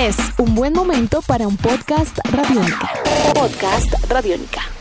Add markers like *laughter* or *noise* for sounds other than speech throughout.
Es un buen momento para un podcast radiónica. Podcast radiónica.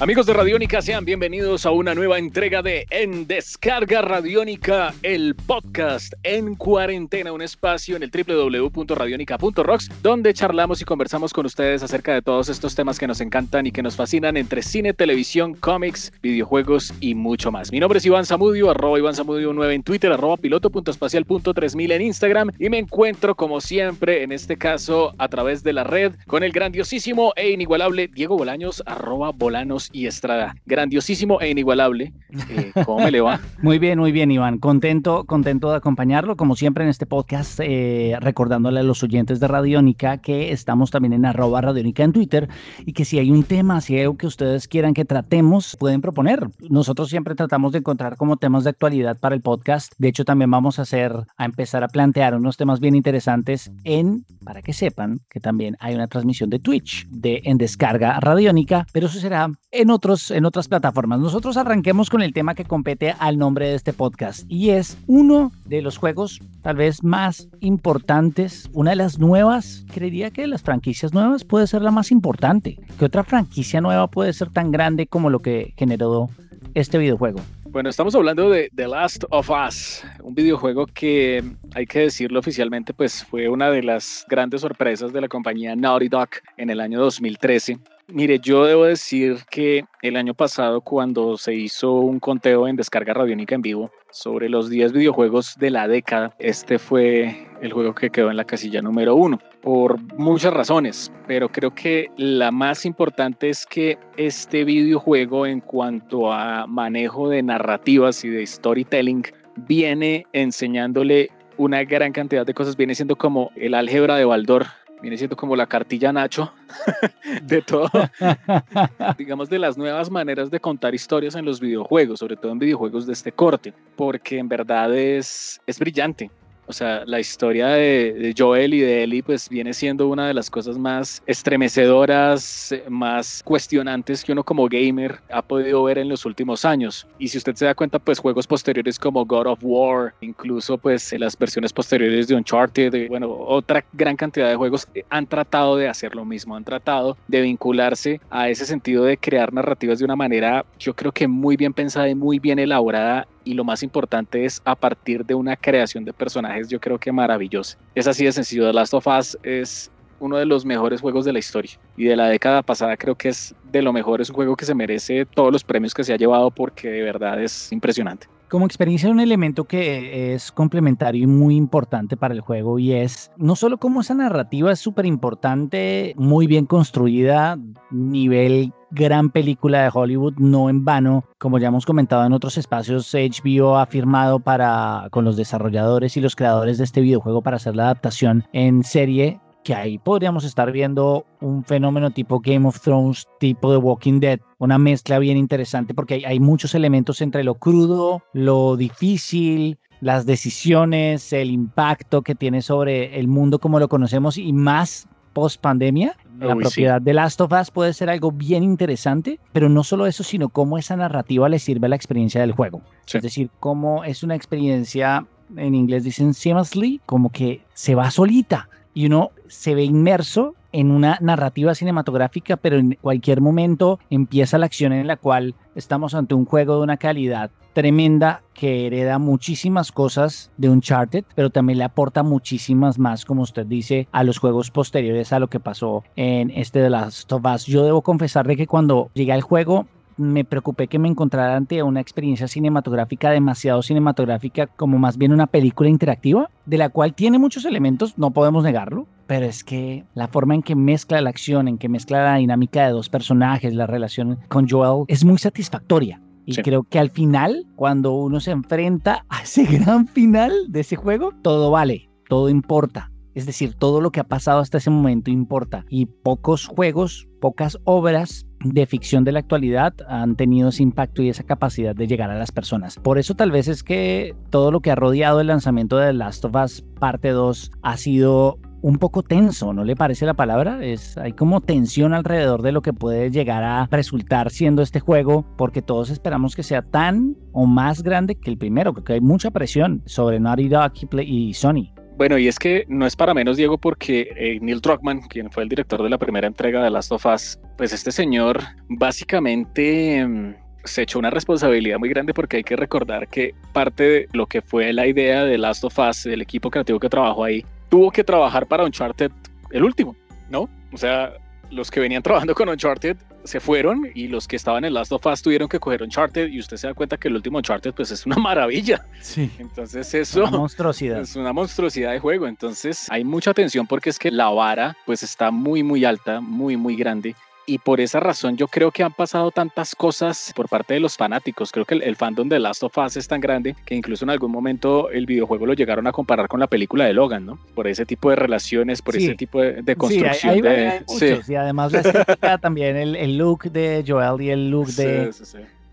Amigos de Radiónica, sean bienvenidos a una nueva entrega de En Descarga Radiónica, el podcast en cuarentena, un espacio en el www.radionica.rocks, donde charlamos y conversamos con ustedes acerca de todos estos temas que nos encantan y que nos fascinan entre cine, televisión, cómics, videojuegos y mucho más. Mi nombre es Iván Zamudio, arroba Iván Zamudio 9 en Twitter, arroba piloto.espacial.3000 en Instagram y me encuentro como siempre, en este caso a través de la red, con el grandiosísimo e inigualable Diego Bolaños, arroba Bolanos y Estrada. Grandiosísimo e inigualable. Eh, ¿Cómo me le va? *laughs* Muy bien, muy bien, Iván. Contento, contento de acompañarlo, como siempre en este podcast, eh, recordándole a los oyentes de Radiónica que estamos también en arroba Radiónica en Twitter y que si hay un tema, si hay algo que ustedes quieran que tratemos, pueden proponer. Nosotros siempre tratamos de encontrar como temas de actualidad para el podcast. De hecho, también vamos a hacer, a empezar a plantear unos temas bien interesantes en, para que sepan que también hay una transmisión de Twitch de en descarga radiónica, pero eso será en, otros, en otras plataformas. Nosotros arranquemos con el tema que compete al nombre de este podcast y es uno de los juegos tal vez más importantes, una de las nuevas, creería que de las franquicias nuevas puede ser la más importante. ¿Qué otra franquicia nueva puede ser tan grande como lo que generó este videojuego? Bueno, estamos hablando de The Last of Us, un videojuego que hay que decirlo oficialmente, pues fue una de las grandes sorpresas de la compañía Naughty Dog en el año 2013. Mire, yo debo decir que el año pasado cuando se hizo un conteo en descarga radiónica en vivo sobre los 10 videojuegos de la década, este fue el juego que quedó en la casilla número uno por muchas razones, pero creo que la más importante es que este videojuego en cuanto a manejo de narrativas y de storytelling viene enseñándole una gran cantidad de cosas, viene siendo como el álgebra de Baldor viene siendo como la cartilla Nacho *laughs* de todo, *laughs* digamos, de las nuevas maneras de contar historias en los videojuegos, sobre todo en videojuegos de este corte, porque en verdad es, es brillante. O sea, la historia de, Joel y de Ellie pues viene siendo una de las cosas más estremecedoras, más cuestionantes que uno como gamer ha podido ver en los últimos años. Y si usted se da cuenta, pues juegos posteriores como God of War, incluso pues las versiones posteriores de Uncharted, bueno, otra gran cantidad de juegos han tratado de hacer lo mismo, han tratado de vincularse a ese sentido de crear narrativas de una manera, yo creo que muy bien pensada y muy bien elaborada y lo más importante es a partir de una creación de personajes yo creo que maravillosa. Es así de sencillo, The Last of Us es uno de los mejores juegos de la historia y de la década pasada creo que es de lo mejor, es un juego que se merece todos los premios que se ha llevado porque de verdad es impresionante. Como experiencia, un elemento que es complementario y muy importante para el juego y es no solo como esa narrativa es súper importante, muy bien construida, nivel gran película de Hollywood, no en vano, como ya hemos comentado en otros espacios, HBO ha firmado para con los desarrolladores y los creadores de este videojuego para hacer la adaptación en serie que ahí podríamos estar viendo un fenómeno tipo Game of Thrones, tipo The Walking Dead, una mezcla bien interesante porque hay, muchos elementos entre lo crudo, lo difícil, las decisiones, el impacto que tiene sobre el mundo como lo conocemos y más post pandemia. La propiedad de Last of Us puede ser algo bien interesante, pero no solo eso, sino cómo esa narrativa le sirve a la experiencia del juego. Es decir, cómo es una experiencia, en inglés dicen seamlessly, como que se va solita y uno se ve inmerso en una narrativa cinematográfica, pero en cualquier momento empieza la acción en la cual estamos ante un juego de una calidad tremenda que hereda muchísimas cosas de Uncharted, pero también le aporta muchísimas más, como usted dice, a los juegos posteriores a lo que pasó en este de las of Us. Yo debo confesarle que cuando llegué al juego me preocupé que me encontrara ante una experiencia cinematográfica demasiado cinematográfica, como más bien una película interactiva, de la cual tiene muchos elementos, no podemos negarlo, pero es que la forma en que mezcla la acción, en que mezcla la dinámica de dos personajes, la relación con Joel, es muy satisfactoria. Y creo que al final, cuando uno se enfrenta a ese *laughs* gran final de ese juego, todo vale, todo importa. Es decir, todo lo que ha pasado hasta ese momento importa. Y pocos juegos, pocas obras de ficción de la actualidad han tenido ese impacto y esa capacidad de llegar a las personas. Por eso tal vez es que todo lo que ha rodeado el lanzamiento de The Last of Us parte 2 ha sido un poco tenso, ¿no le parece la palabra? Es, hay como tensión alrededor de lo que puede llegar a resultar siendo este juego, porque todos esperamos que sea tan o más grande que el primero, porque hay mucha presión sobre Naughty Dog y Sony. Bueno, y es que no es para menos, Diego, porque eh, Neil Druckmann, quien fue el director de la primera entrega de Last of Us, pues este señor básicamente mm, se echó una responsabilidad muy grande porque hay que recordar que parte de lo que fue la idea de Last of Us, el equipo creativo que trabajó ahí, tuvo que trabajar para Uncharted el último, ¿no? O sea, los que venían trabajando con Uncharted se fueron y los que estaban en Last of Us tuvieron que coger Uncharted y usted se da cuenta que el último Uncharted pues es una *laughs* maravilla. Sí. Entonces eso una monstruosidad. es una monstruosidad de juego. Entonces hay mucha tensión porque es que la vara pues está muy muy alta, muy muy grande y por esa razón yo creo que han pasado tantas cosas por parte de los fanáticos. Creo que el, fandom de Last of Us es tan grande que incluso en algún momento el videojuego lo llegaron a comparar con la película de Logan, ¿no? Por ese tipo de relaciones, por ese tipo de, construcción. Sí, de, muchos, Y además la estética *laughs* también, el, el, look de Joel y el look de,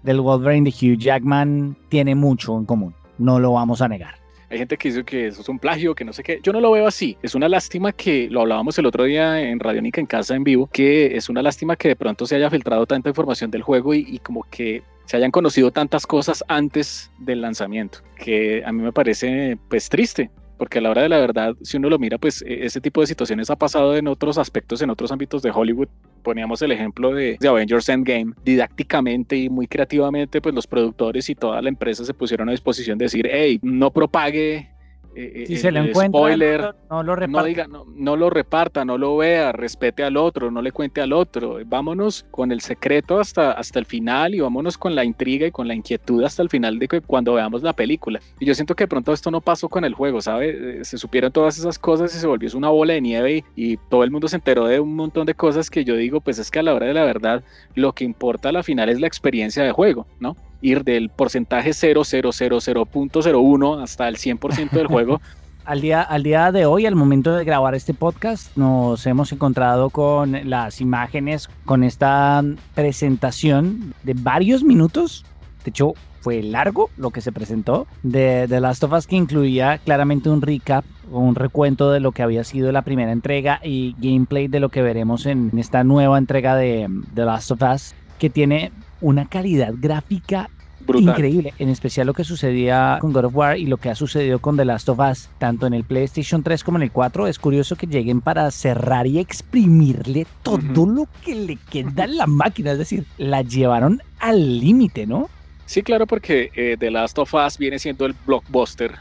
del Wolverine de Hugh Jackman tiene mucho en común. No lo vamos a negar. Hay gente que dice que eso es un plagio, que no sé qué. Yo no lo veo así. Es una lástima que lo hablábamos el otro día en Radiónica en casa en vivo, que es una lástima que de pronto se haya filtrado tanta información del juego y, y como que se hayan conocido tantas cosas antes del lanzamiento, que a mí me parece pues triste, porque a la hora de la verdad, si uno lo mira, pues e, ese tipo de situaciones ha pasado en otros aspectos, en otros ámbitos de Hollywood. Poníamos el ejemplo de, de, Avengers Endgame, didácticamente y muy creativamente, pues los productores y toda la empresa se pusieron a disposición de decir, hey, no propague eh, si se le encuentra, spoiler, no, lo reparta. No, diga, no, lo reparta, no lo vea, respete al otro, no le cuente al otro. Vámonos con el secreto hasta, hasta el final y vámonos con la intriga y con la inquietud hasta el final de que cuando veamos la película. Y yo siento que de pronto esto no pasó con el juego, ¿sabe? Eh, se supieron todas esas cosas y se volvió una bola de nieve y, y todo el mundo se enteró de un montón de cosas que yo digo, pues es que a la hora de la verdad lo que importa a la final es la experiencia de juego, ¿no? Ir del porcentaje 0,000.01 hasta el 100% del juego. *laughs* al, día, al día de hoy, al momento de grabar este podcast, nos hemos encontrado con las imágenes, con esta presentación de varios minutos. De hecho, fue largo lo que se presentó de The Last of Us, que incluía claramente un recap o un recuento de lo que había sido la primera entrega y gameplay de lo que veremos en esta nueva entrega de The Last of Us, que tiene una calidad gráfica increíble, en especial lo que sucedía con God of War y lo que ha sucedido con The Last of Us, tanto en el PlayStation 3 como en el 4. Es curioso que lleguen para cerrar y exprimirle todo lo que le queda en la máquina, es decir, la llevaron al límite, ¿no? Sí, claro, porque eh, The Last of Us viene siendo el blockbuster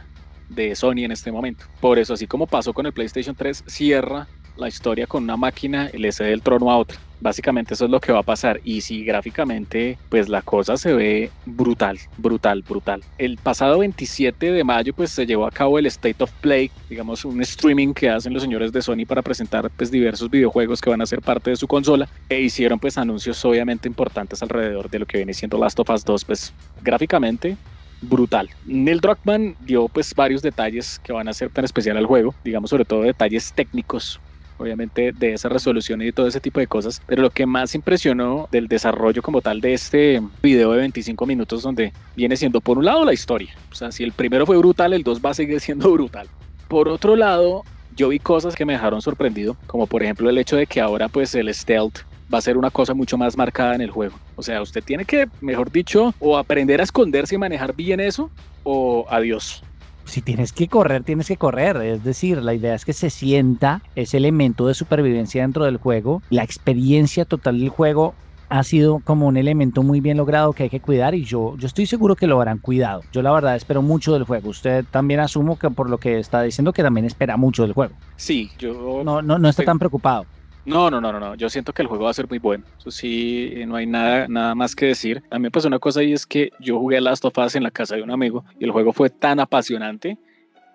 de Sony en este momento. Por eso, así como pasó con el PlayStation 3, cierra la historia con una máquina le cede el trono a otra. Básicamente eso es lo que va a pasar. Y si gráficamente, pues la cosa se ve brutal, brutal, brutal. El pasado 27 de mayo, pues se llevó a cabo el State of Play, digamos un streaming que hacen los señores de Sony para presentar pues diversos videojuegos que van a ser parte de su consola. E hicieron pues anuncios obviamente importantes alrededor de lo que viene siendo Last of Us 2, pues gráficamente brutal. Neil Druckmann dio pues varios detalles que van a ser tan especial al juego, digamos sobre todo detalles técnicos obviamente de esa resolución y todo ese tipo de cosas, pero lo que más impresionó del desarrollo como tal de este video de 25 minutos donde viene siendo por un lado la historia, o sea, si el primero fue brutal, el 2 va a seguir siendo brutal. Por otro lado, yo vi cosas que me dejaron sorprendido, como por ejemplo el hecho de que ahora pues el stealth va a ser una cosa mucho más marcada en el juego. O sea, usted tiene que, mejor dicho, o aprender a esconderse y manejar bien eso, o adiós si tienes que correr, tienes que correr. Es decir, la idea es que se sienta ese elemento de supervivencia dentro del juego. La experiencia total del juego ha sido como un elemento muy bien logrado que hay que cuidar y yo, yo estoy seguro que lo habrán cuidado. Yo la verdad espero mucho del juego. Usted también asumo que por lo que está diciendo que también espera mucho del juego. Sí, yo... No, no, no está tan preocupado. No, no, no, no, no. Yo siento que el juego va a ser muy bueno. Eso sí, no hay nada, nada más que decir. A mí me pasó una cosa y es que yo jugué Last of Us en la casa de un amigo y el juego fue tan apasionante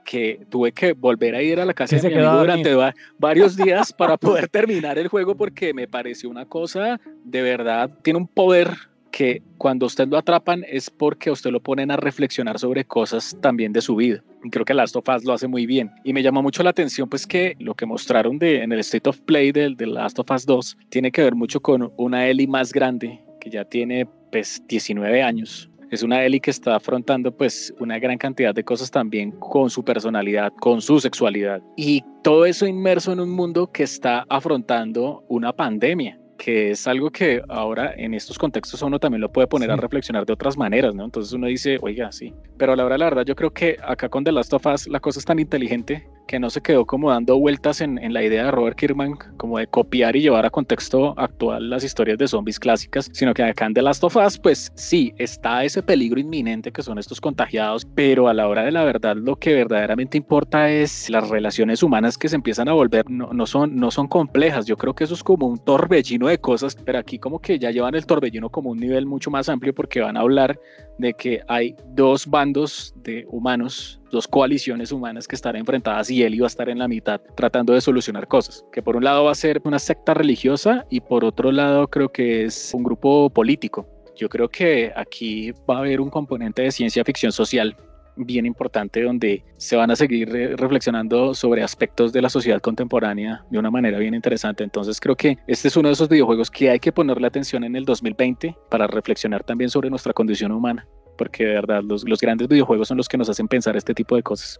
que tuve que volver a ir a la casa de mi amigo durante varios *laughs* días para poder terminar el juego porque me pareció una cosa de verdad, tiene un poder que cuando usted lo atrapan es porque usted lo ponen a reflexionar sobre cosas también de su vida. Y creo que Last of Us lo hace muy bien. Y me llamó mucho la atención pues que lo que mostraron de, en el State of Play del de Last of Us 2 tiene que ver mucho con una Ellie más grande que ya tiene pues 19 años Es una Ellie que está afrontando pues una gran cantidad de cosas también con su personalidad, con su sexualidad. Y todo eso inmerso en un mundo que está afrontando una pandemia que es algo que ahora en estos contextos uno también lo puede poner a reflexionar de otras maneras, ¿no? Entonces uno dice, oiga, sí. Pero a la hora la verdad, yo creo que acá con The Last of Us la cosa es tan inteligente que no se quedó como dando vueltas en, en, la idea de Robert Kirkman, como de copiar y llevar a contexto actual las historias de zombies clásicas, sino que acá en The Last of Us, pues sí, está ese peligro inminente que son estos contagiados, pero a la hora de la verdad lo que verdaderamente importa es las relaciones humanas que se empiezan a volver, no, no, son, no son complejas, yo creo que eso es como un torbellino de cosas, pero aquí como que ya llevan el torbellino como un nivel mucho más amplio porque van a hablar de que hay dos bandos de humanos, dos coaliciones humanas que están enfrentadas y él iba a estar en la mitad tratando de solucionar cosas. Que por un lado va a ser una secta religiosa y por otro lado creo que es un grupo político. Yo creo que aquí va a haber un componente de ciencia ficción social bien importante donde se van a seguir reflexionando sobre aspectos de la sociedad contemporánea de una manera bien interesante. Entonces creo que este es uno de esos videojuegos que hay que ponerle atención en el 2020 para reflexionar también sobre nuestra condición humana, porque de verdad los, los grandes videojuegos son los que nos hacen pensar este tipo de cosas.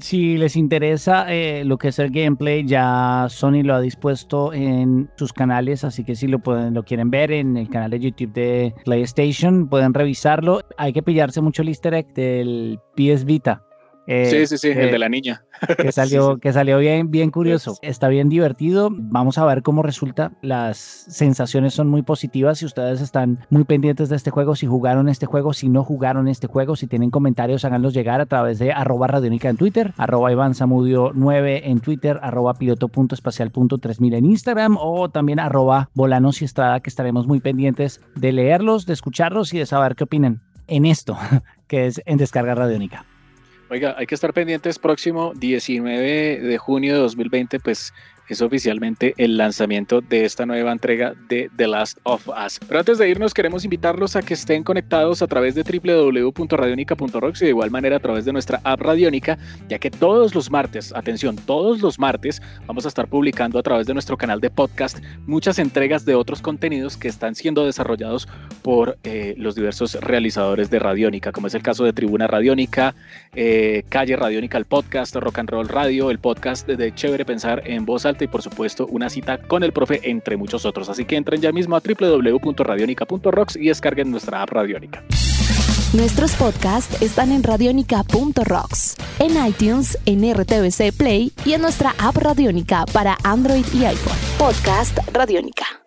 Si les interesa eh, lo que es el gameplay, ya Sony lo ha dispuesto en sus canales, así que si lo pueden, lo quieren ver en el canal de YouTube de PlayStation, pueden revisarlo. Hay que pillarse mucho el easter egg del PS Vita. Eh, sí, sí, sí, el de la niña. Que *laughs* salió, que salió bien, bien curioso. Está bien divertido. Vamos a ver cómo resulta. Las sensaciones son muy positivas. Si ustedes están muy pendientes de este juego, si jugaron este juego, si no jugaron este juego, si tienen comentarios, háganlos llegar a través de arroba radionica en Twitter, arroba Iván Samudio 9 en Twitter, arroba piloto.espacial.3000 en Instagram o también arroba Volanos y Estrada, que estaremos muy pendientes de leerlos, de escucharlos y de saber qué opinan en esto, *laughs* que es en Descarga Radiónica. Oiga, hay que estar pendientes próximo 19 de junio de 2020, pues es oficialmente el lanzamiento de esta nueva entrega de The Last of Us. Pero antes de irnos, queremos invitarlos a que estén conectados a través de www.radionica.rocks y de igual manera a través de nuestra app Radionica, ya que todos los martes, atención, todos los martes vamos a estar publicando a través de nuestro canal de podcast muchas entregas de otros contenidos que están siendo desarrollados por eh, los diversos realizadores de Radionica, como es el caso de Tribuna Radiónica, eh, Calle Radiónica, el podcast, Rock and Roll Radio, el podcast de Chévere Pensar en Voz Alta y por supuesto una cita con el profe entre muchos otros. Así que entren ya mismo a www.radionica.rocks y descarguen nuestra app Radionica. Nuestros podcasts están en radionica.rocks, en iTunes, en RTVC Play y en nuestra app Radionica para Android y iPhone. Podcast Radionica.